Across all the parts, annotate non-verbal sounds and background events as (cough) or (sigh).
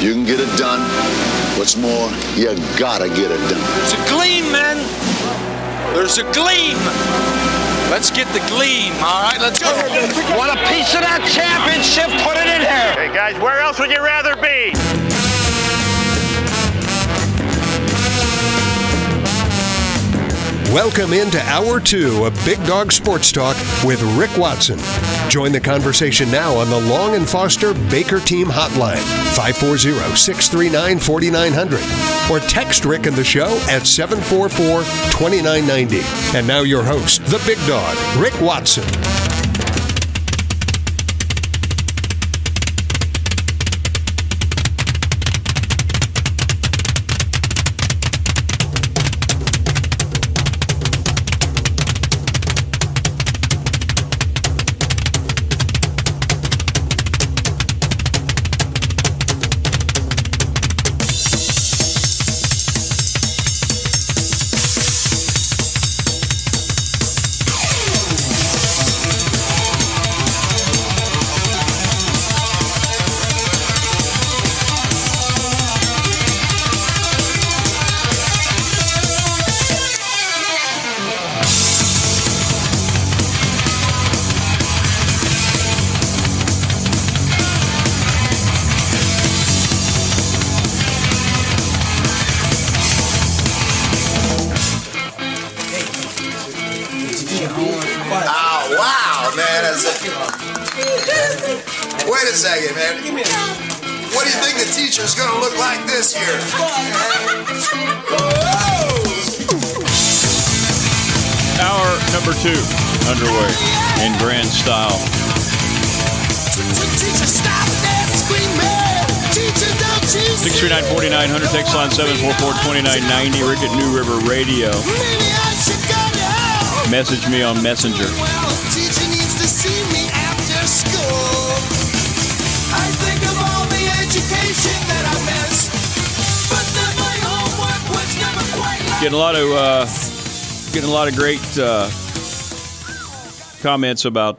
You can get it done. What's more, you gotta get it done. There's a gleam, man. There's a gleam. Let's get the gleam, all right? Let's go. Want a piece of that championship? Put it in here. Hey, guys, where else would you rather be? Welcome into Hour 2 of Big Dog Sports Talk with Rick Watson. Join the conversation now on the Long and Foster Baker Team Hotline, 540 639 4900, or text Rick and the show at 744 2990. And now your host, the Big Dog, Rick Watson. To look like this year? Hour number two underway in grand style. 639-4900, text line 744-2990, Rick at New River Radio. Message me on Messenger. Getting a lot of uh, getting a lot of great uh, comments about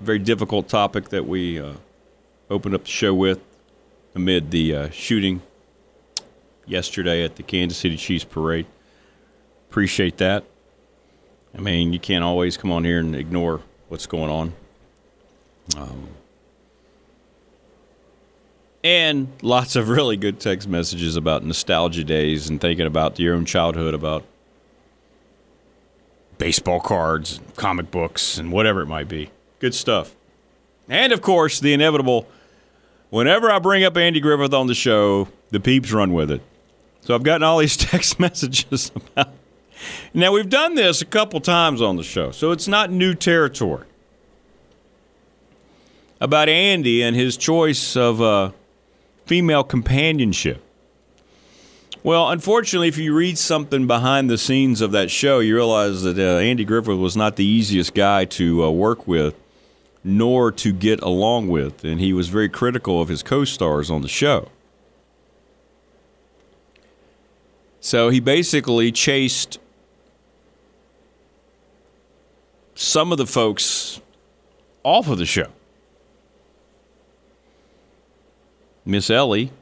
a very difficult topic that we uh, opened up the show with amid the uh, shooting yesterday at the Kansas City Chiefs parade. Appreciate that. I mean, you can't always come on here and ignore what's going on. Um, and lots of really good text messages about nostalgia days and thinking about your own childhood, about baseball cards, comic books, and whatever it might be. Good stuff. And of course, the inevitable whenever I bring up Andy Griffith on the show, the peeps run with it. So I've gotten all these (laughs) text messages about. Now, we've done this a couple times on the show, so it's not new territory. About Andy and his choice of uh, female companionship. Well, unfortunately, if you read something behind the scenes of that show, you realize that uh, Andy Griffith was not the easiest guy to uh, work with, nor to get along with, and he was very critical of his co stars on the show. So he basically chased some of the folks off of the show. Miss Ellie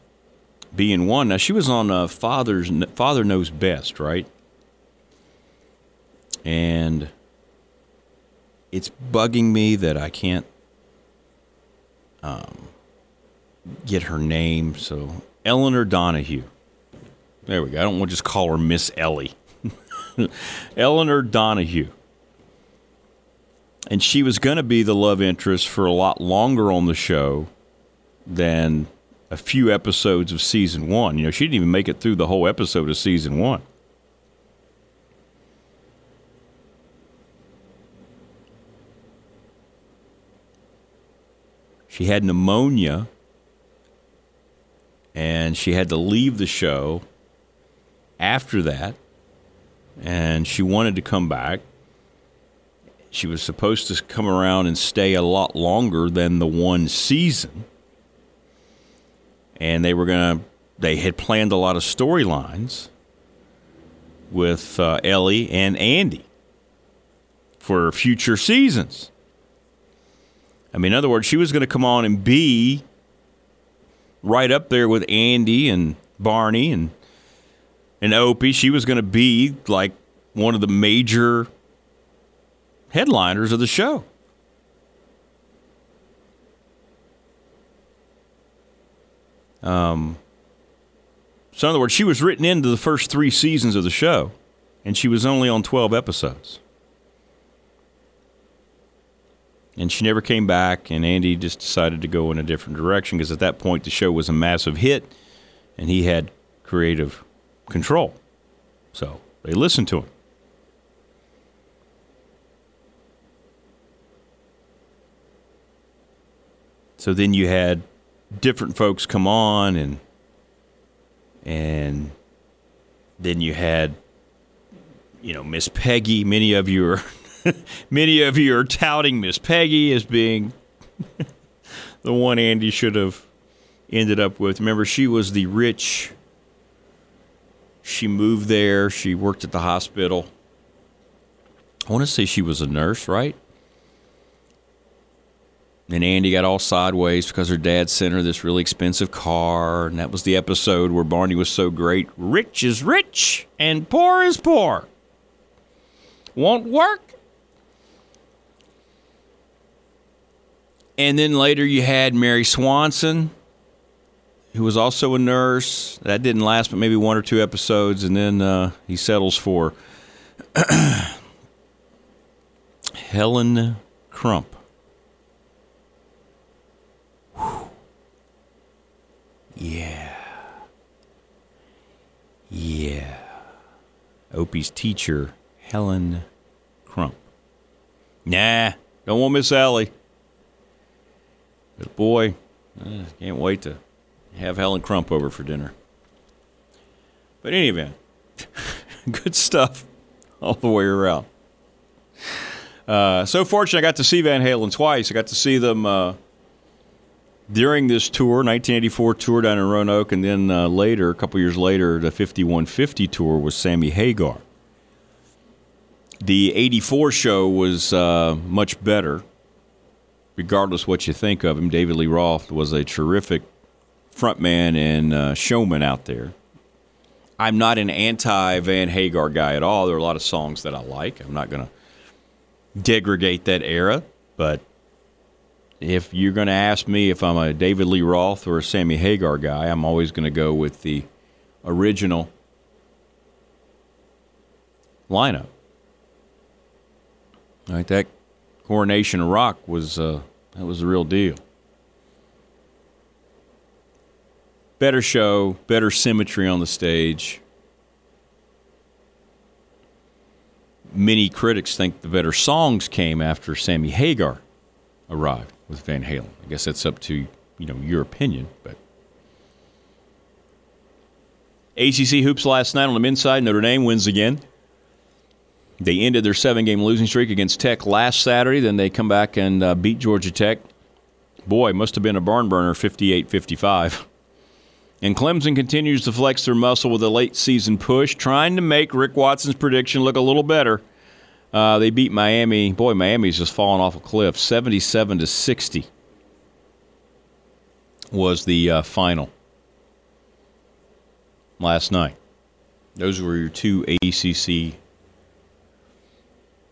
being one. Now she was on uh, Father's Father Knows Best, right? And it's bugging me that I can't um, get her name. So Elinor Donahue. There we go. I don't want to just call her Miss Ellie. (laughs) Elinor Donahue. And she was going to be the love interest for a lot longer on the show than a few episodes of season one. You know, she didn't even make it through the whole episode of season one. She had pneumonia and she had to leave the show after that. And she wanted to come back. She was supposed to come around and stay a lot longer than the one season and they were going to they had planned a lot of storylines with uh, Ellie and Andy for future seasons. I mean, in other words, she was going to come on and be right up there with Andy and Barney and and Opie. She was going to be like one of the major headliners of the show. Um, so, in other words, she was written into the first three seasons of the show, and she was only on 12 episodes. And she never came back, and Andy just decided to go in a different direction because at that point the show was a massive hit, and he had creative control. So they listened to him. So then you had different folks come on and and then you had you know Miss Peggy. Many of you are (laughs) many of you are touting Miss Peggy as being (laughs) the one Andy should have ended up with. Remember, she was the rich. She moved there. She worked at the hospital. I want to say she was a nurse, right? And Andy got all sideways because her dad sent her this really expensive car. And that was the episode where Barney was so great. Rich is rich and poor is poor. Won't work. And then later you had Mary Swanson, who was also a nurse. That didn't last but maybe one or two episodes. And then uh, he settles for (clears throat) Helen Crump. Yeah. Yeah. Opie's teacher, Helen Crump. Nah, don't want Miss Ellie. But boy, I can't wait to have Helen Crump over for dinner. But in any event, (laughs) good stuff all the way around. Uh, so fortunate I got to see Van Halen twice. I got to see them uh, during this tour, 1984 tour down in Roanoke, and then uh, later, a couple years later, the 5150 tour with Sammy Hagar. The 84 show was uh, much better, regardless what you think of him. David Lee Roth was a terrific frontman and uh, showman out there. I'm not an anti Van Hagar guy at all. There are a lot of songs that I like. I'm not going to degrade that era, but if you're going to ask me if I'm a David Lee Roth or a Sammy Hagar guy, I'm always going to go with the original lineup. All right, that Coronation Rock was uh, that was the real deal. Better show, better symmetry on the stage. Many critics think the better songs came after Sammy Hagar arrived with Van Halen. I guess that's up to you know your opinion, but ACC hoops last night on the men's side. Notre Dame wins again. They ended their seven-game losing streak against Tech last Saturday. Then they come back and uh, beat Georgia Tech. Boy, must have been a barn burner, 58-55. And Clemson continues to flex their muscle with a late season push, trying to make Rick Watson's prediction look a little better. Uh, they beat Miami. Boy, Miami's just fallen off a cliff. 77 to 60 was the uh, final last night. Those were your two ACC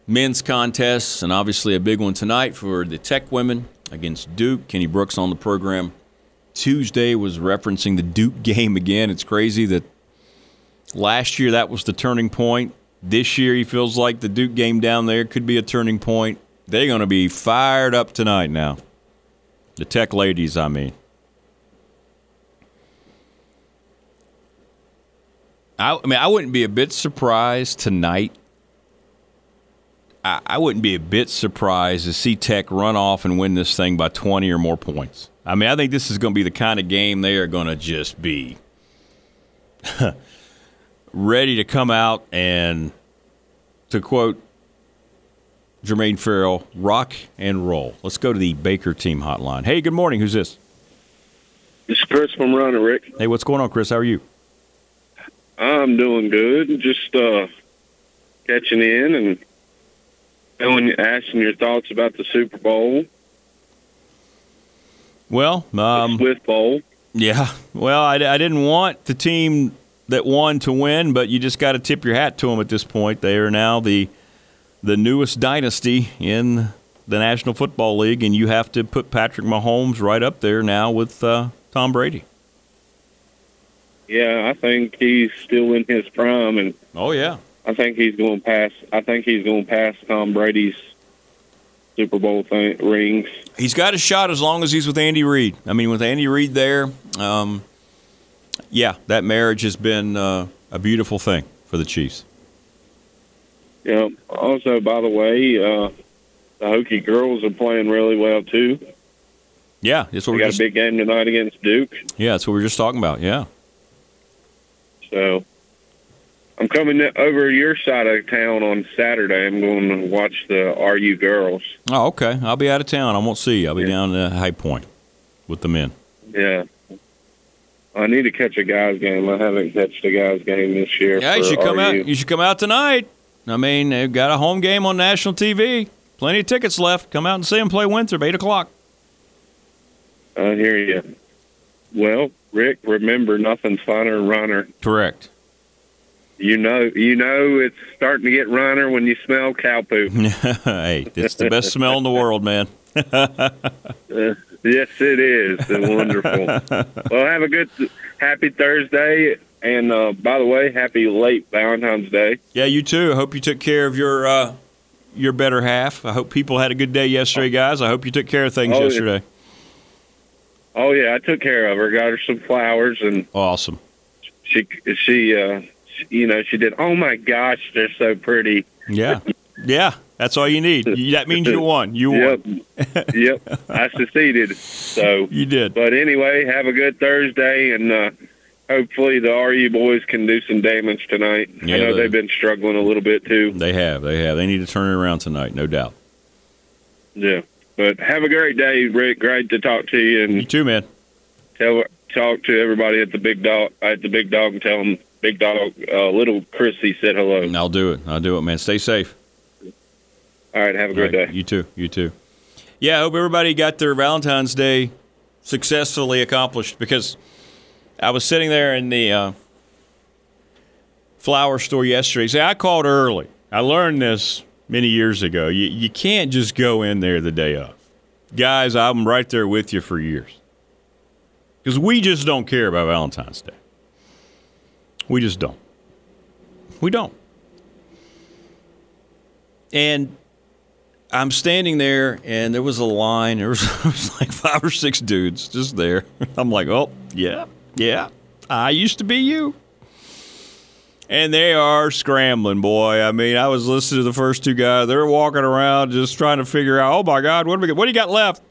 men's contests, and obviously a big one tonight for the Tech women against Duke. Kenny Brooks on the program Tuesday was referencing the Duke (laughs) game again. It's crazy that last year that was the turning point. This year, he feels like the Duke game down there could be a turning point. They're going to be fired up tonight now. The Tech ladies, I mean. I, I mean, I wouldn't be a bit surprised tonight. I, I wouldn't be a bit surprised to see Tech run off and win this thing by 20 or more points. I mean, I think this is going to be the kind of game they are going to just be (laughs) ready to come out and, to quote Jermaine Farrell, rock and roll. Let's go to the Baker team hotline. Hey, good morning. Who's this? It's Chris from Runner, Rick. Hey, what's going on, Chris? How are you? I'm doing good. Just uh, catching in and doing, asking your thoughts about the Super Bowl. Well, um, Swift Bowl. Yeah. Well, I, I didn't want the team that won to win, but you just got to tip your hat to them at this point. They are now the the newest dynasty in the National Football League, and you have to put Patrick Mahomes right up there now with uh, Tom Brady. Yeah, I think he's still in his prime, and Oh yeah. I think he's going to pass. I think he's going to pass Tom Brady's Super Bowl thing, rings. He's got a shot as long as he's with Andy Reid. I mean, with Andy Reid there, um, yeah, that marriage has been uh, a beautiful thing for the Chiefs. Yeah. Also, by the way, uh, the Hokie girls are playing really well too. Yeah, that's what We got just, a big game tonight against Duke. yeah, that's what we are just talking about. Yeah. So I'm coming over your side of town on Saturday. I'm going to watch the RU girls. Oh, okay. I'll be out of town. I won't see you. I'll be Yeah. down at High Point with the men. Yeah. I need to catch a guys game. I haven't catched a guys game this year. Yeah, you should come RU. out. You should come out tonight. I mean, they've got a home game on national TV. Plenty of tickets left. Come out and see them play Winthrop, eight o'clock. I hear you. Well, Rick, remember nothing's finer than runner. Correct. You know, you know it's starting to get runner when you smell cow poop. (laughs) hey, it's the best smell in the world, man. (laughs) Uh, Yes, it is. Wonderful. (laughs) well, have a good, happy Thursday, and uh, by the way, happy late Valentine's Day. Yeah, you too. I hope you took care of your uh, your better half. I hope people had a good day yesterday, guys. I hope you took care of things Oh, yeah. yesterday. Oh yeah, I took care of her. Got her some flowers, and Awesome. she she uh, she, you know she did. Oh my gosh, they're so pretty. Yeah, yeah. That's all you need. That means you won. You won. Yep, (laughs) yep. I succeeded. So, You did. but anyway, have a good Thursday, and uh, hopefully the RU boys can do some damage tonight. Yeah, I know they- they've been struggling a little bit too. They have. They have. They need to turn it around tonight, no doubt. Yeah. But have a great day, Rick. Great to talk to you, And You too, man. tell talk to everybody at the big dog at the big dog and tell them big dog uh, little Chrissy said hello. And I'll do it. I'll do it, man. Stay safe. All right, have a great right, day. You too. You too. Yeah, I hope everybody got their Valentine's Day successfully accomplished because I was sitting there in the uh, flower store yesterday. See, I called early. I learned this many years ago. You, you can't just go in there the day of. Guys, I'm right there with you for years. Because we just don't care about Valentine's Day. We just don't. We don't. And I'm standing there, and there was a line. There was, (laughs) was like five or six dudes just there. (laughs) I'm like, oh, yeah, yeah, I used to be you. And they are scrambling, boy. I mean, I was listening to the first two guys. They're walking around just trying to figure out, oh my God, what do we got? What do you got left?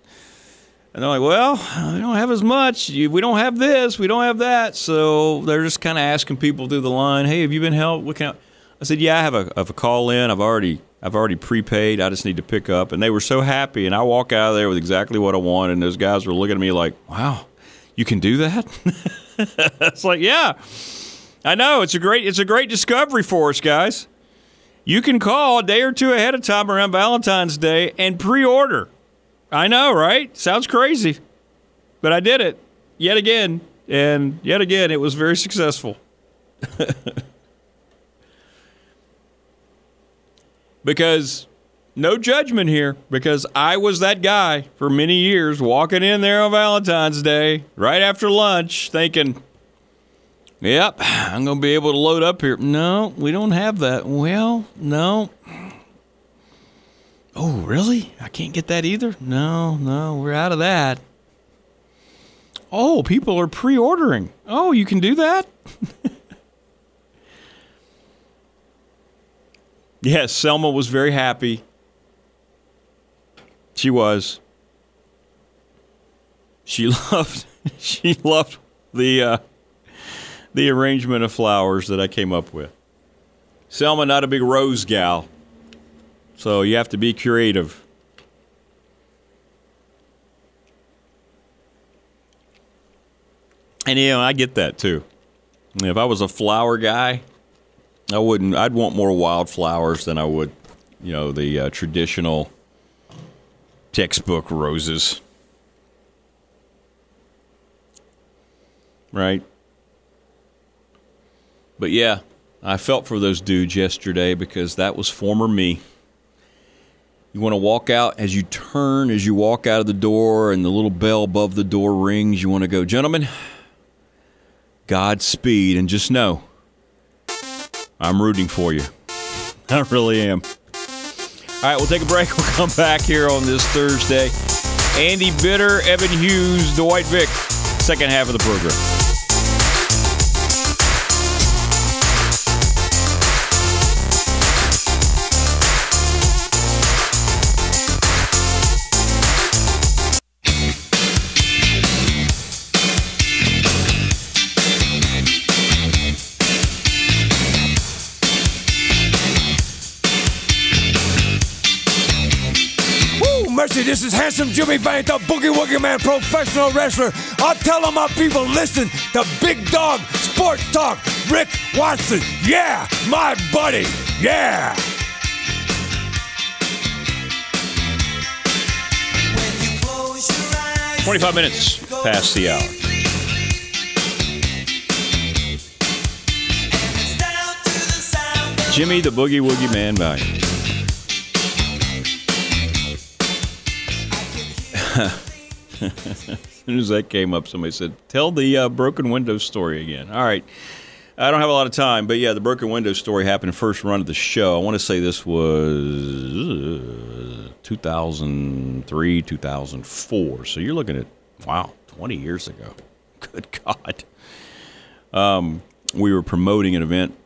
And they're like, well, we don't have as much. We don't have this. We don't have that. So they're just kind of asking people through the line, hey, have you been helped? What can I? I said, yeah, I have a, I have a call in. I've already I've already prepaid. I just need to pick up. And they were so happy. And I walk out of there with exactly what I want. And those guys were looking at me like, wow, you can do that? (laughs) it's like, yeah, I know. It's a great it's a great discovery for us, guys. You can call a day or two ahead of time around Valentine's Day and pre-order. I know, right? Sounds crazy. But I did it yet again. And yet again, it was very successful. (laughs) because no judgment here, because I was that guy for many years walking in there on Valentine's Day right after lunch thinking, yep, I'm going to be able to load up here. No, we don't have that. Well, no. Oh, really? I can't get that either? No, no, we're out of that. Oh, people are pre ordering. Oh, you can do that? (laughs) yes, Selma was very happy. She was. She (laughs) loved she loved the uh, the arrangement of flowers that I came up with. Selma not a big rose gal. So you have to be creative. And you know, I get that too. If I was a flower guy, I wouldn't. I'd want more wildflowers than I would, you know, the uh, traditional textbook roses. right? But yeah, I felt for those dudes yesterday because that was former me. You want to walk out as you turn, as you walk out of the door, and the little bell above the door rings. You want to go, gentlemen, Godspeed, and just know I'm rooting for you. I really am. All right, we'll take a break. (laughs) We'll come back here on this Thursday. Andy Bitter, Evan Hughes, Dwight Vick, second half of the program. This is Handsome Jimmy Bank, the Boogie Woogie Man professional wrestler. I'll tell all my people, listen to Big Dog Sports Talk. Rick Watson, yeah, my buddy, yeah. 25 minutes past the hour. Jimmy the Boogie Woogie Man Valiant. (laughs) as soon as that came up, somebody said, Tell the uh, broken window story again. All right. I don't have a lot of time, but yeah, the broken window story happened first run of the show. I want to say this was uh, 2003, 2004. So you're looking at, wow, 20 years ago. (laughs) Good God. Um, we were promoting an event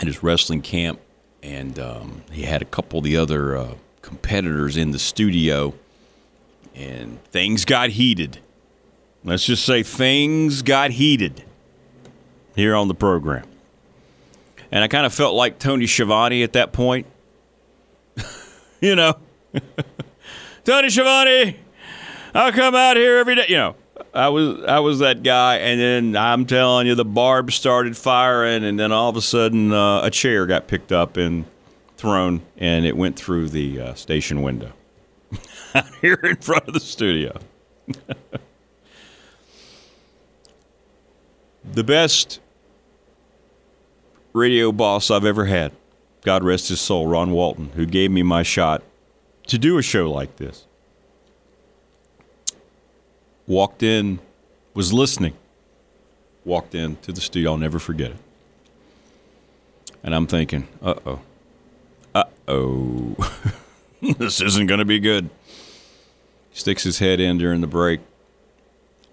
at his wrestling camp, and um, he had a couple of the other uh, competitors in the studio, and things got heated. Let's just say things got heated here on the program. And I kind of felt like Tony Schiavone at that point. (laughs) you know, (laughs) Tony Schiavone, I'll come out here every day. You know, I was I was that guy, and then I'm telling you, the barb started firing, and then all of a sudden, uh, a chair got picked up and thrown, and it went through the uh, station window here in front of the studio. (laughs) the best radio boss I've ever had. God rest his soul, Ron Walton, who gave me my shot to do a show like this. Walked in, was listening, walked in to the studio. I'll never forget it. And I'm thinking, uh oh, uh oh, (laughs) (laughs) this isn't going to be good. He Sticks his head in during the break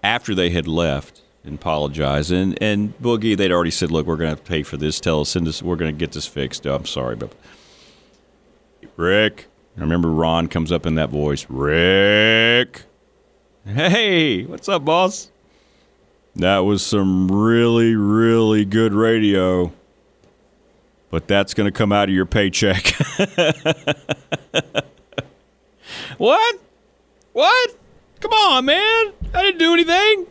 after they had left and apologize. And and Boogie, they'd already said, "Look, we're going to to pay for this. Tell us, send us. We're going to get this fixed. I'm sorry, but Rick." I remember Ron comes up in that voice, Rick. Hey, what's up, boss? That was some really, really good radio, but that's going to come out of your paycheck. (laughs) what? What? Come on, man. I didn't do anything.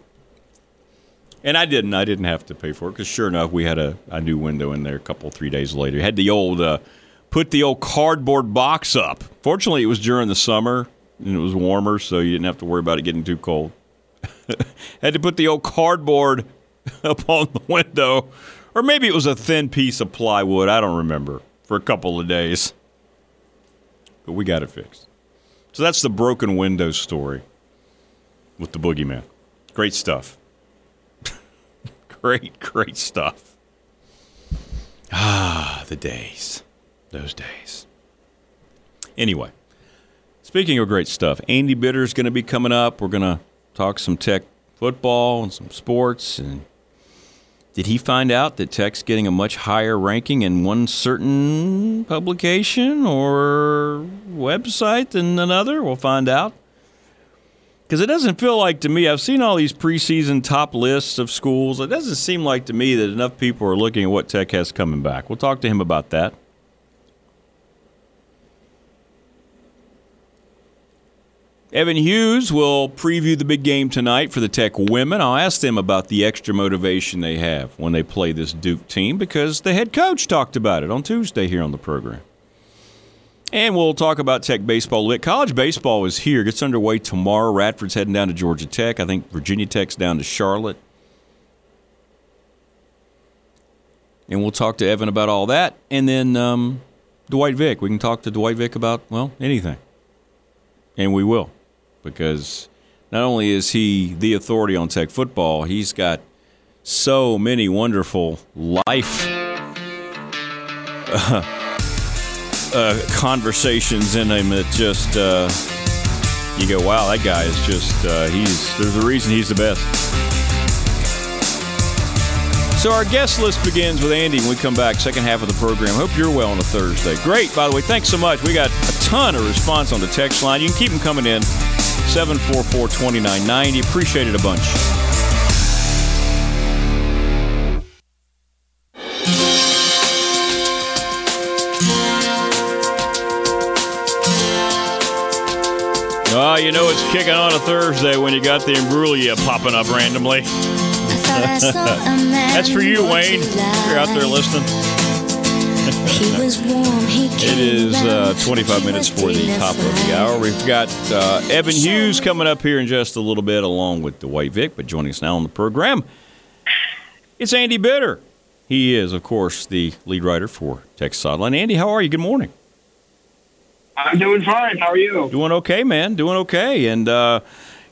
And I didn't. I didn't have to pay for it because sure enough, we had a, a new window in there a couple, three days later. Had the old, uh, put the old cardboard box up. Fortunately, it was during the summer and it was warmer, so you didn't have to worry about it getting too cold. (laughs) Had to put the old cardboard (laughs) up on the window, or maybe it was a thin piece of plywood. I don't remember for a couple of days, but we got it fixed. So that's the broken window story with the boogeyman. Great stuff. (laughs) great, great stuff. Ah, the days. Those days. Anyway, speaking of great stuff, Andy Bitter is going to be coming up. We're going to talk some tech football and some sports. And did he find out that Tech's getting a much higher ranking in one certain publication or website than another? We'll find out. Because it doesn't feel like to me, I've seen all these preseason top lists of schools. It doesn't seem like to me that enough people are looking at what Tech has coming back. We'll talk to him about that. Evan Hughes will preview the big game tonight for the Tech women. I'll ask them about the extra motivation they have when they play this Duke team because the head coach talked about it on Tuesday here on the program. And we'll talk about Tech baseball. Lit college baseball is here. Gets underway tomorrow. Radford's heading down to Georgia Tech. I think Virginia Tech's down to Charlotte. and we'll talk to Evan about all that. And then um, Dwight Vick. We can talk to Dwight Vick about, well, anything. And we will, because not only is he the authority on tech football, he's got so many wonderful life uh, (laughs) uh, conversations in him that just uh, you go, wow, that guy is just uh, he's. There's a reason he's the best. So our guest list begins with Andy when we come back, second half of the program. Hope you're well on a Thursday. Great, by the way. Thanks so much. We got a ton of response on the text line. You can keep them coming in. 744-2990. Appreciate it a bunch. Oh, you know it's kicking on a Thursday when you got the Imbruglia popping up randomly. (laughs) That's for you, Wayne. You're out there listening. It is uh, 25 minutes for the top of the hour. We've got uh, Evan Hughes coming up here in just a little bit, along with Dwight Vick. But joining us now on the program, it's Andy Bitter. He is, of course, the lead writer for Tech Sideline. Andy, how are you? Good morning. I'm doing fine. How are you? Doing okay, man. Doing okay. And uh,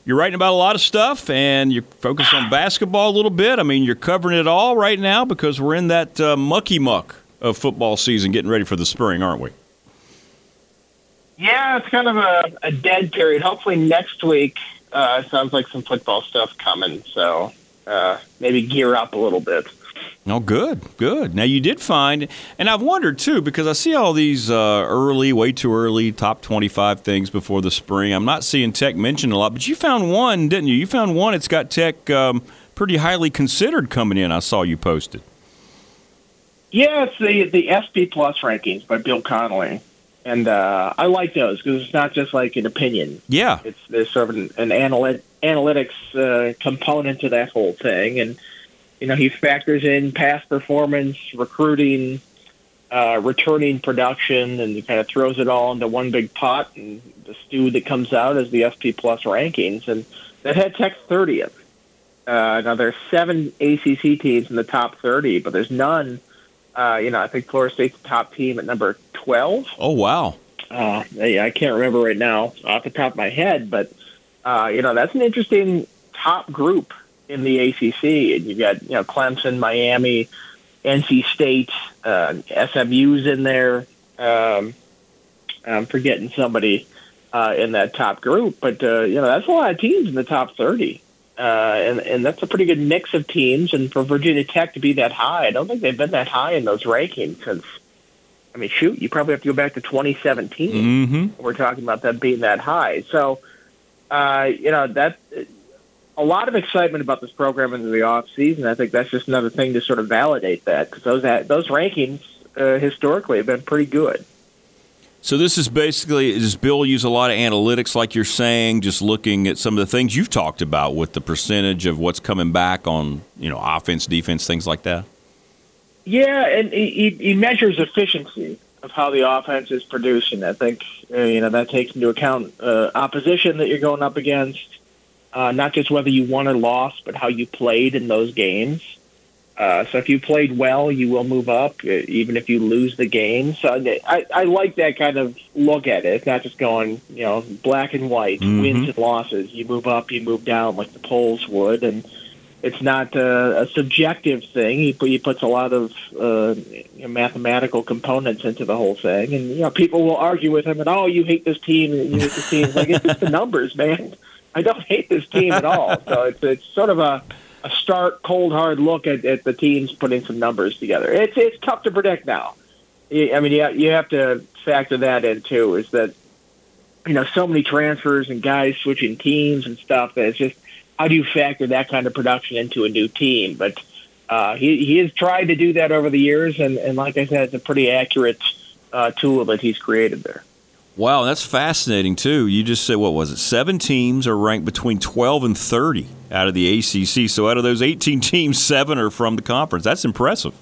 you're writing about a lot of stuff, and you're focused on basketball a little bit. I mean, you're covering it all right now because we're in that uh, mucky muck of football season, getting ready for the spring, aren't we? Yeah, it's kind of a, a dead period. Hopefully next week uh, sounds like some football stuff coming. So uh, maybe gear up a little bit. Oh, good, good. Now you did find, and I've wondered too because I see all these uh, early, way too early, top twenty-five things before the spring. I'm not seeing Tech mentioned a lot, but you found one, didn't you? You found one. It's got Tech um, pretty highly considered coming in. I saw you posted. Yeah, it's the the SP Plus rankings by Bill Connolly, and uh, I like those because it's not just like an opinion. Yeah, it's there's sort of an, an analyt, analytics uh, component to that whole thing, and you know, he factors in past performance, recruiting, uh, returning production, and he kind of throws it all into one big pot. And the stew that comes out is the SP Plus rankings, and that had Tech 30th. Uh, now there's seven ACC teams in the top 30, but there's none. Uh, you know, I think Florida State's the top team at number 12. Oh wow! Uh, I can't remember right now off the top of my head, but uh, you know that's an interesting top group in the ACC, and you've got you know Clemson, Miami, NC State, uh, SMU's in there. Um, I'm forgetting somebody uh, in that top group, but uh, you know that's a lot of teams in the top 30, uh, and and that's a pretty good mix of teams. And for Virginia Tech to be that high, I don't think they've been that high in those rankings since. I mean, shoot, you probably have to go back to 2017. Mm-hmm. We're talking about them being that high. So, uh, you know that a lot of excitement about this program into the off season. I think that's just another thing to sort of validate that because those those rankings uh, historically have been pretty good. So this is basically does Bill use a lot of analytics, like you're saying, just looking at some of the things you've talked about with the percentage of what's coming back on you know offense, defense, things like that. Yeah, and he, he measures efficiency of how the offense is producing. I think uh, you know that takes into account uh, opposition that you're going up against uh, not just whether you won or lost, but how you played in those games. Uh, so if you played well, you will move up, uh, even if you lose the game. So I, I like that kind of look at it. It's not just going, you know, black and white, Mhm. wins and losses. You move up, you move down, like the polls would, and it's not a, a subjective thing. He, put- he puts a lot of uh, you know, mathematical components into the whole thing, and you know, people will argue with him and oh, you hate this team, and you hate this team. It's like it's just the (laughs) numbers, man. I don't hate this team at all. So it's it's sort of a a stark, cold, hard look at, at the teams putting some numbers together. It's it's tough to predict now. I mean, you you have to factor that in too. Is that you know so many transfers and guys switching teams and stuff that it's just how do you factor that kind of production into a new team? But uh, he he has tried to do that over the years, and and like I said, it's a pretty accurate uh, tool that he's created there. Wow, that's fascinating too. You just said what was it? Seven teams are ranked between twelve and thirty out of the ACC. So out of those eighteen (laughs) teams, seven are from the conference. That's impressive.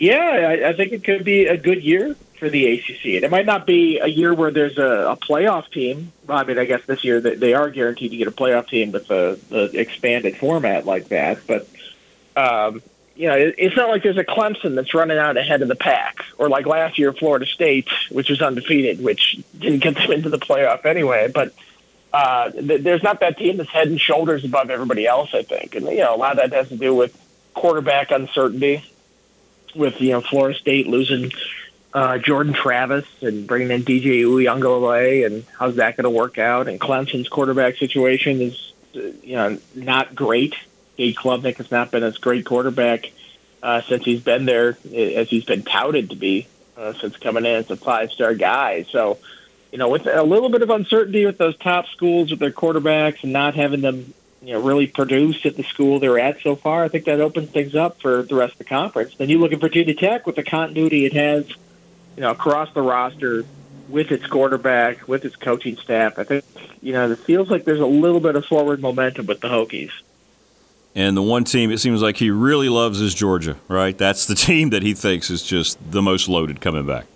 Yeah, I, I think it could be a good year for the ACC. And it might not be a year where there's a, a playoff team. I mean, I guess this year they, they are guaranteed to get a playoff team with the, the expanded format like that. But, um, you know, it's not like there's a Clemson that's running out ahead of the pack, or like last year Florida State, which was undefeated, which didn't get them into the playoff anyway. But uh, th- there's not that team that's head and shoulders above everybody else. I think, and you know, a lot of that has to do with quarterback uncertainty, with you know Florida State losing uh, Jordan Travis and bringing in DJ Uiagalelei, and how's that going to work out? And Clemson's quarterback situation is, uh, you know, not great. Cade Klubnik has not been as great quarterback uh, since he's been there, as he's been touted to be uh, since coming in as a five-star guy. So, you know, with a little bit of uncertainty with those top schools with their quarterbacks and not having them, you know, really produce at the school they're at so far, I think that opens things up for the rest of the conference. Then you look at Virginia Tech with the continuity it has, you know, across the roster with its quarterback, with its coaching staff. I think, you know, it feels like there's a little bit of forward momentum with the Hokies. And the one team it seems like he really loves is Georgia, right? That's the (laughs) team that he thinks is just the most loaded coming back.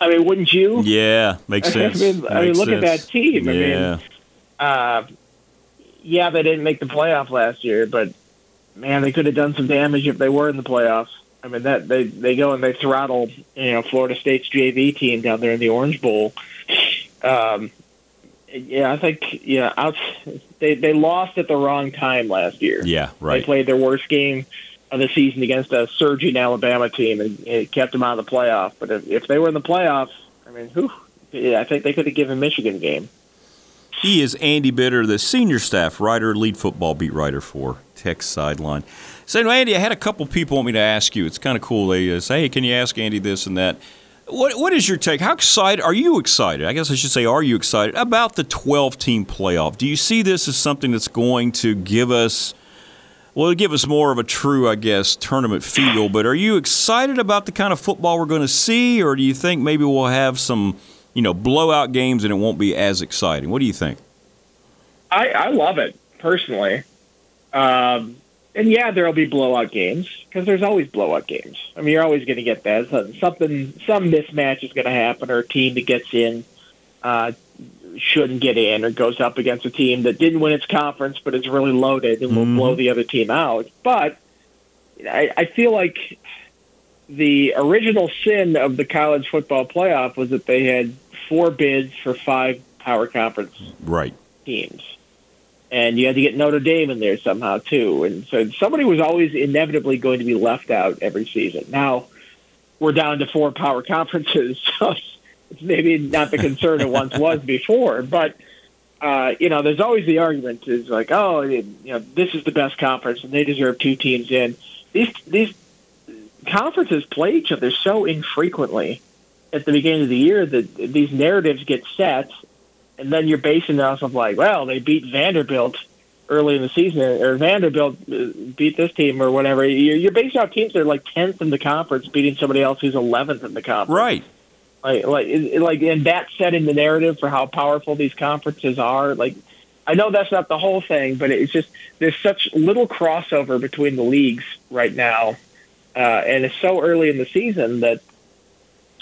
I mean, wouldn't you? Yeah, makes (laughs) sense. I mean, I mean look at that team. I Yeah. mean, uh, yeah, they didn't make the playoff last year, but man, they could have done some damage if they were in the playoffs. I mean, that they they go and they throttle you know Florida State's JV team down there in the Orange Bowl. Um, yeah, I think yeah, out, they they lost at the wrong time last year. Yeah, right. They played their worst game of the season against a surging Alabama team, and it kept them out of the playoff. But if, if they were in the playoff, I mean, whew, yeah, I think they could have given Michigan a game. He is Andy Bitter, the senior staff writer, lead football beat writer for Tech Sideline. So, Andy, I had a couple people want me to ask you. It's kind of cool. They uh, say, "Hey, can you ask Andy this and that?" What What is your take? How excited are you? Excited? I guess I should say, are you excited about the 12 team playoff? Do you see this as something that's going to give us? Well, it'll give us more of a true, I guess, tournament feel. But are you excited about the kind of football we're going to see, or do you think maybe we'll have some, you know, blowout games and it won't be as exciting? What do you think? I, I love it personally. Um, and yeah, there'll be blowout games because there's always blowout games. I mean, you're always going to get that. So- Something, some mismatch is going to happen, or a team that gets in uh, shouldn't get in, or goes up against a team that didn't win its conference but is really loaded and will Mhm. blow the other team out. But I, I feel like the original sin of the college football playoff was that they had four bids for five power conference Right. teams. And you had to get Notre Dame in there somehow too. And so somebody was always inevitably going to be left out every season. Now we're down to four power conferences, (laughs) so it's maybe not the concern it once was before. But uh, you know, there's always the argument is like, oh, you know, this is the best conference and they deserve two teams in. These these conferences play each other so infrequently at the beginning of the year that these narratives get set and then you're basing it off of like, well, they beat Vanderbilt early in the season, or Vanderbilt uh, beat this team, or whatever. You're, you're basing off teams that are like tenth in the conference beating somebody else who's eleventh in the conference. Right. Like, like, like, and that setting the narrative for how powerful these conferences are. Like, I know that's not the whole thing, but it's just there's such little crossover between the leagues right now, uh, and it's so early in the season that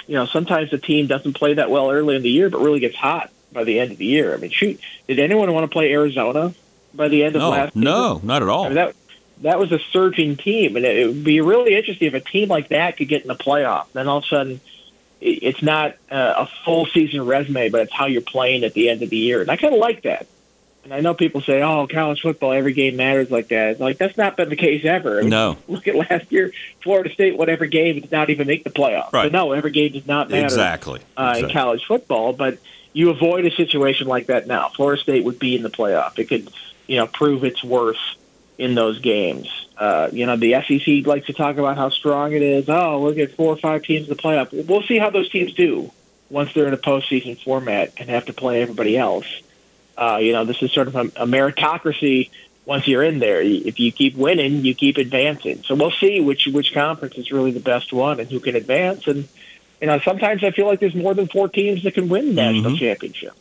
you know sometimes the team doesn't play that well early in the year, but really gets hot by the end of the year. I mean, shoot, did anyone want to play Arizona by the end of No, last? season? no, not at all. I mean, that that was a surging team, and it, it would be really interesting if a team like that could get in the playoff. Then all of a sudden, it- it's not uh, a full season resume, but it's how you're playing at the end of the year, and I kind of like that. And I know people say, "Oh, college football, every game matters like that." Like that's not been the case ever. I mean, No. (laughs) look at last year, Florida State won every game did not even make the playoffs. Right. So no, every game does not matter Exactly. uh, in college football, but you avoid a situation like that now. Florida State would be in the playoff. It could, you know, prove its worth in those games. Uh, you know, the SEC likes to talk about how strong it is. Oh, look at four or five teams in the playoff. We'll see how those teams do once they're in a postseason format and have to play everybody else. Uh, you know, this is sort of a, a meritocracy. Once you're in there, if you keep winning, you keep advancing. So we'll see which which conference is really the best one and who can advance. And you know, sometimes I feel like there's more than four teams that can win the national mm-hmm. championship.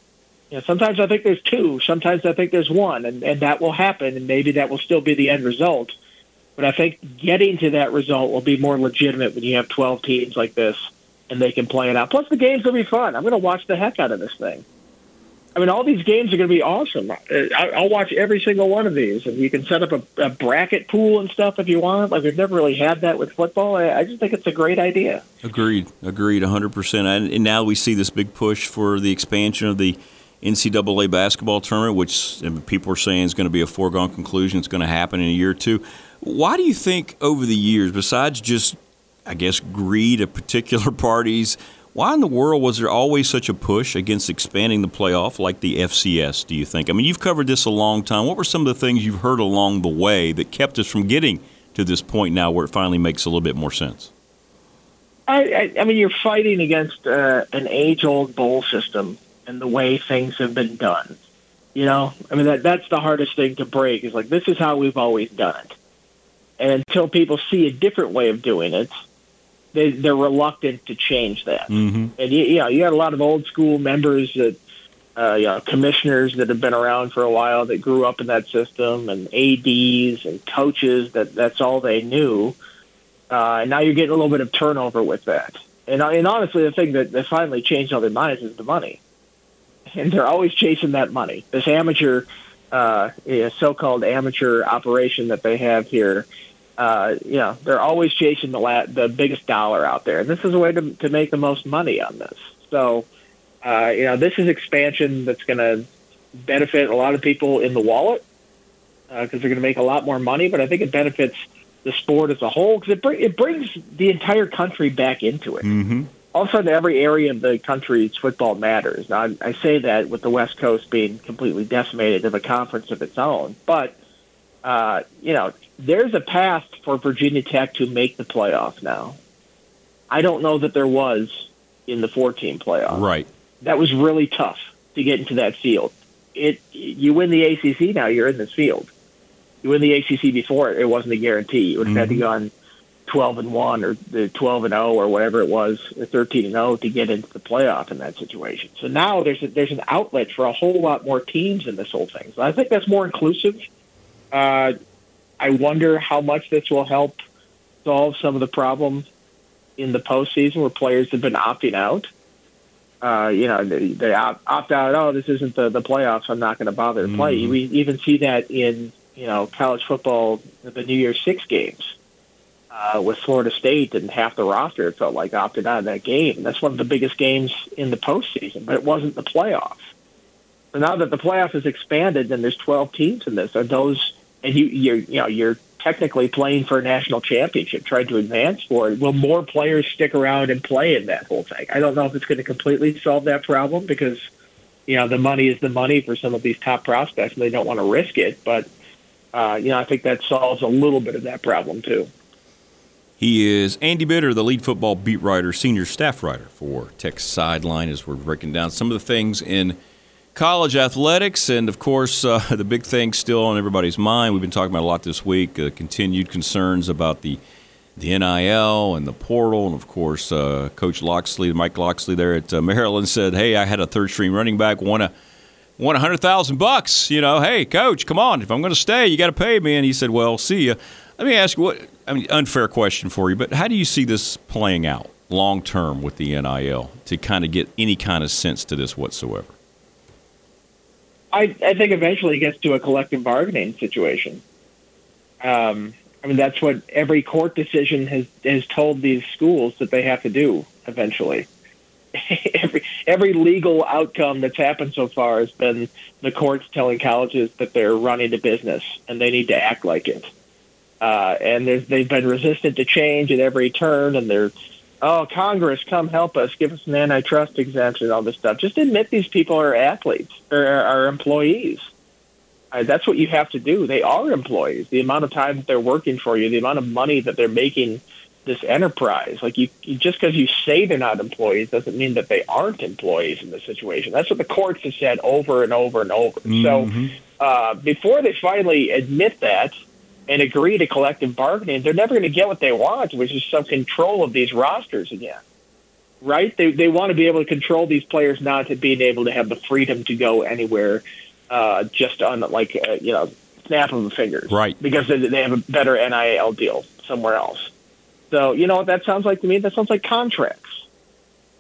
You know, sometimes I think there's two, sometimes I think there's one, and, and that will happen, and maybe that will still be the end result. But I think getting to that result will be more legitimate when you have 12 teams like this, and they can play it out. Plus, the games will be fun. I'm going to watch the heck out of this thing. I mean, all these games are going to be awesome. Uh, I'll watch every single one of these, and you can set up a, a bracket pool and stuff if you want. Like we've never really had that with football. I, I just think it's a great idea. Agreed. Agreed. 100%. And, and now we see this big push for the expansion of the NCAA basketball tournament, which people are saying is going to be a foregone conclusion. It's going to happen in a year or two. Why do you think over the years, besides just, I guess, greed of particular (laughs) parties, why in the world was there always such a push against expanding the playoff like the FCS, do you think? I mean, you've covered this a long time. What were some of the things you've heard along the way that kept us from getting to this point now where it finally makes a little bit more sense? I, I, I mean, you're fighting against uh, an age-old bowl system and the way things have been done. You know, I mean that that's the hardest thing to break. Is like this is how we've always done it, and until people see a different way of doing it, they they're reluctant to change that. Mm-hmm. And you, you know, you had a lot of old school members that, uh, you know, commissioners that have been around for a while that grew up in that system, and ads and coaches that that's all they knew. Uh, and now you're getting a little bit of turnover with that. And, and honestly, the thing that, that finally changed all their minds is the money. And they're always chasing that money. This amateur, uh, yeah, so-called amateur operation that they have here, uh, you know, they're always chasing the la- the biggest dollar out there. And this is a way to, to make the most money on this. So, uh, you know, this is expansion that's going to benefit a lot of people in the wallet because they're going to make a lot more money. But I think it benefits the sport as a whole because it, br- it brings the entire country back into it. Mm-hmm. All of a sudden, every area of the country's football matters. Now, I, I say that with the West Coast being completely decimated of a conference of its own, but uh, you know, there's a path for Virginia Tech to make the playoff now. I don't know that there was in the four team playoff. Right. That was really tough to get into that field. It you win the ACC now, you're in this field. You win the ACC before it, it wasn't a guarantee. You would have had to go on 12 and 1 or the 12 and 0 or whatever it was, or 13 and 0 to get into the playoff in that situation. So now there's a, there's an outlet for a whole lot more teams in this whole thing. So I think that's more inclusive. Uh, I wonder how much this will help solve some of the problems in the postseason where players have been opting out. Uh, you know, they, they opt, opt out. Oh, this isn't the, the playoffs. I'm not going to bother to play. Mhm. We even see that in you know college football, the New Year's Six games uh, with Florida State and half the roster. It felt like opted out of that game. That's one of the biggest games in the postseason, but it wasn't the playoff. So now that the playoff is expanded and there's 12 teams in this, are those and you you're you know you're technically playing for a national championship, trying to advance for it. Will more players stick around and play in that whole thing? I don't know if it's going to completely solve that problem because you know the money is the money for some of these top prospects, and they don't want to risk it. But uh, you know, I think that solves a little bit of that problem too. He is Andy Bitter, the lead football beat writer, senior staff writer for Tech Sideline, as we're breaking down some of the things in college athletics. And of course, uh, (laughs) the big thing still on everybody's mind, we've been talking about a lot this week uh, continued concerns about the the NIL and the portal. And of course, uh, Coach Locksley, Mike Locksley there at uh, Maryland said, Hey, I had a third string running back, won a won a hundred thousand bucks. You know, hey, coach, come on. If I'm going to stay, you got to pay me. And he said, "Well, see you." Let me ask you what. I mean, unfair question for you, but how do you see this playing out long term with the NIL to kind of get any kind of sense to this whatsoever? I, I think eventually it gets to a collective bargaining situation. Um, I mean, that's what every court decision has has told these schools that they have to do eventually. (laughs) every every legal outcome that's happened so far has been the courts telling colleges that they're running a business and they need to act like it. Uh, and they've been resistant to change at every turn, and they're, oh, Congress, come help us, give us an antitrust exemption, all this stuff. Just admit these people are athletes or are employees. Uh, that's what you have to do. They are employees. The amount of time that they're working for you, the amount of money that they're making this enterprise. Like you, you just because you say they're not employees doesn't mean that they aren't employees in this situation. That's what the courts have said over and over and over. So uh, before they finally admit that and agree to collective bargaining, they're never going to get what they want, which is some control of these rosters again. Right? They they want to be able to control these players not to being able to have the freedom to go anywhere, uh, just on like uh, you know snap of the fingers. Right. Because they, they have a better NIL deal somewhere else. So you know what that sounds like to me? That sounds like contracts.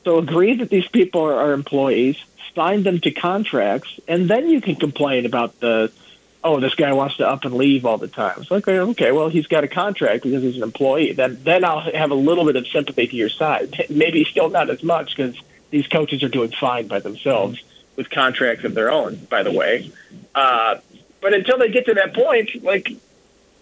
So agree that these people are, are employees, sign them to contracts, and then you can complain about the, oh, this guy wants to up and leave all the time. It's like, okay, well, he's got a contract because he's an employee. Then, then I'll have a little bit of sympathy to your side. (laughs) Maybe still not as much because these coaches are doing fine by themselves with contracts of their own, by the way. Uh, but until they get to that point, like,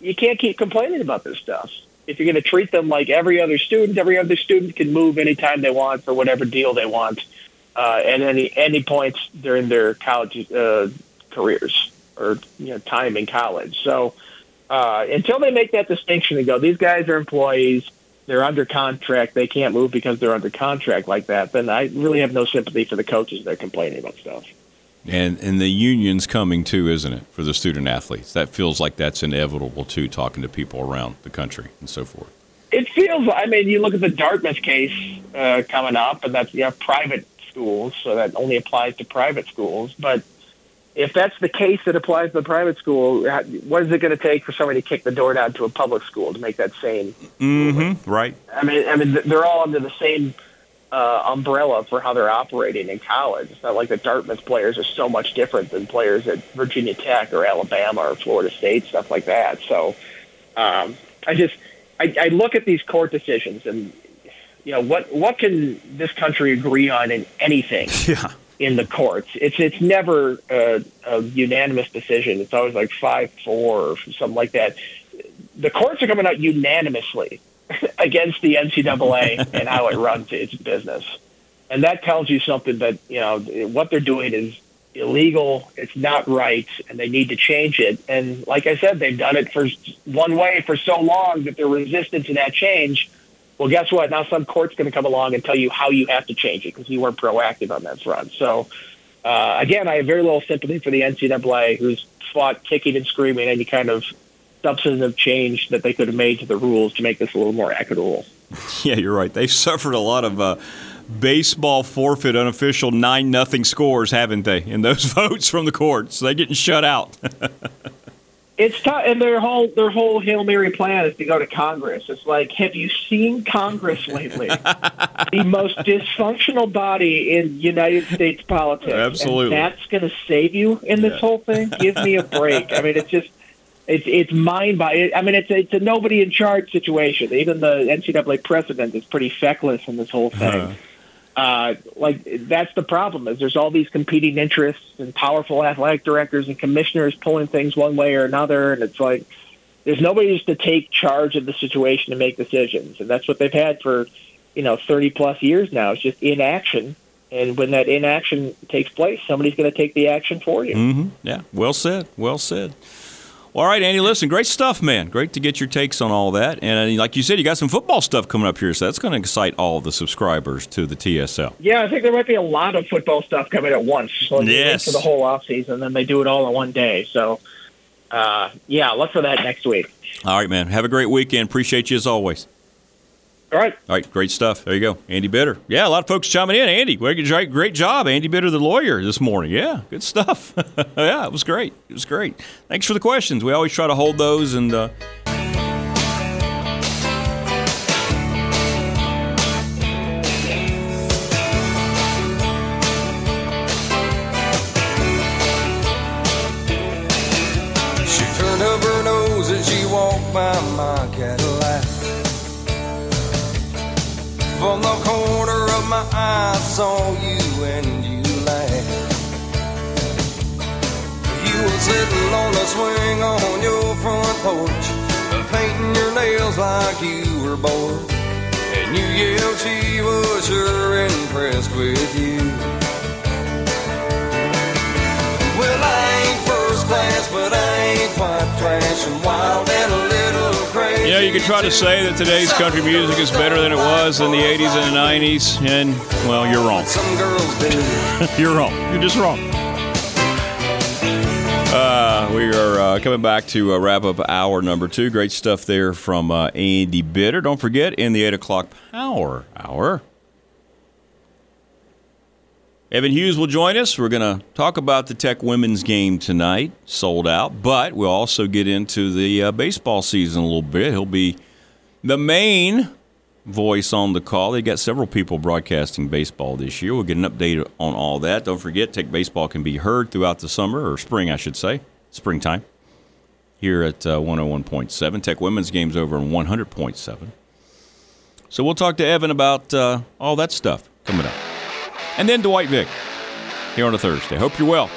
you can't keep complaining about this stuff. If you're going to treat them like every other student, every other student can move anytime they want for whatever deal they want uh, at any any point during their college uh, careers or you know time in college. So uh, until they make that distinction and go, these guys are employees, they're under contract, they can't move because they're under contract like that. Then I really have no sympathy for the coaches that are complaining about stuff. And and the union's coming too, isn't it, for the student athletes? That feels like that's inevitable too, talking to people around the country and so forth. It feels. I mean, you look at the Dartmouth case uh, coming up, and that's you know private schools, so that only applies to private schools. But if that's the case that applies to the private school, what is it going to take for somebody to kick the door down to a public school to make that same? Mm-hmm. Right. I mean, I mean, they're all under the same uh, umbrella for how they're operating in college. It's not like the Dartmouth players are so much different than players at Virginia Tech or Alabama or Florida State, stuff like that. So um, I just I, I look at these court decisions and you know what what can this country agree on in anything? (laughs) Yeah. In the courts, it's it's never a, a unanimous decision. It's always like five four or something like that. The courts are coming out unanimously (laughs) against the NCAA (laughs) and how it runs its business. And that tells you something that, you know, what they're doing is illegal, it's not right, and they need to change it. And like I said, they've done it for one way for so long that they're resistant to that change. Well, guess what? Now some court's going to come along and tell you how you have to change it because you weren't proactive on that front. So, uh, again, I have very little sympathy for the NCAA, who's fought kicking and screaming any kind of substantive change that they could have made to the rules to make this a little more equitable. (laughs) Yeah, you're right. They've suffered a lot of uh, baseball forfeit unofficial nine nothing scores, haven't they? In those (laughs) votes from the courts, they're getting shut out. (laughs) it's tough, and their whole their whole hail mary plan is to go to Congress. It's like, have you seen Congress lately? (laughs) the most dysfunctional body in United States politics. Absolutely, and that's going to save you in this yeah. whole thing. Give me a break. I mean, it's just it's it's mind by. I mean, it's a, it's a nobody in charge situation. Even the NCAA president is pretty feckless in this whole thing. Uh-huh. Uh, like that's the problem is there's all these competing interests and powerful athletic directors and commissioners pulling things one way or another, and it's like there's nobody just to take charge of the situation and make decisions, and that's what they've had for you know 30 plus years now. It's just inaction, and when that inaction takes place, somebody's going to take the action for you. Mm-hmm. Yeah, well said. Well said. All right, Andy, listen, great stuff, man. Great to get your takes on all that. And uh, like you said, you got some football stuff coming up here, so that's going to excite all the subscribers to the TSL. Yeah, I think there might be a lot of football stuff coming at once. So yes. For the whole offseason, then they do it all in one day. So, uh, yeah, look for that next week. All right, man. Have a great weekend. Appreciate you as always. All right. All right. Great stuff. There you go. Andy Bitter. Yeah, a lot of folks chiming in. Andy, great, job. Andy Bitter, the lawyer, this morning. Yeah, good stuff. (laughs) yeah, it was great. It was great. Thanks for the questions. We always try to hold those and. Uh, saw you and you laughed. You were sitting on the swing on your front porch, painting your nails like you were bored. And you yelled she was sure impressed with you. Know, you could try to say that today's country music is better than it was in the 80s and the 90s, and, well, you're wrong. Some girls do. (laughs) you're wrong. You're just wrong. Uh, we are uh, coming back to uh, wrap up hour number two. Great stuff there from uh, Andy Bitter. Don't forget, in the 8 o'clock power hour, Evan Hughes will join us. We're going to talk about the Tech women's game tonight, sold out, but we'll also get into the uh, baseball season a little bit. He'll be the main voice on the call. They got several people broadcasting baseball this year. We'll get an update on all that. Don't forget, Tech Baseball can be heard throughout the summer, or spring, I should say, springtime, here at uh, 101.7. Tech Women's Game's over on 100.7. So we'll talk to Evan about uh, all that stuff coming up. And then Dwight Vick here on a Thursday. Hope you're well.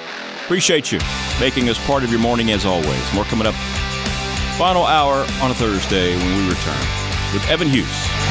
Appreciate you making us part of your morning as always. More coming up. Final hour on a Thursday when we return with Evan Hughes.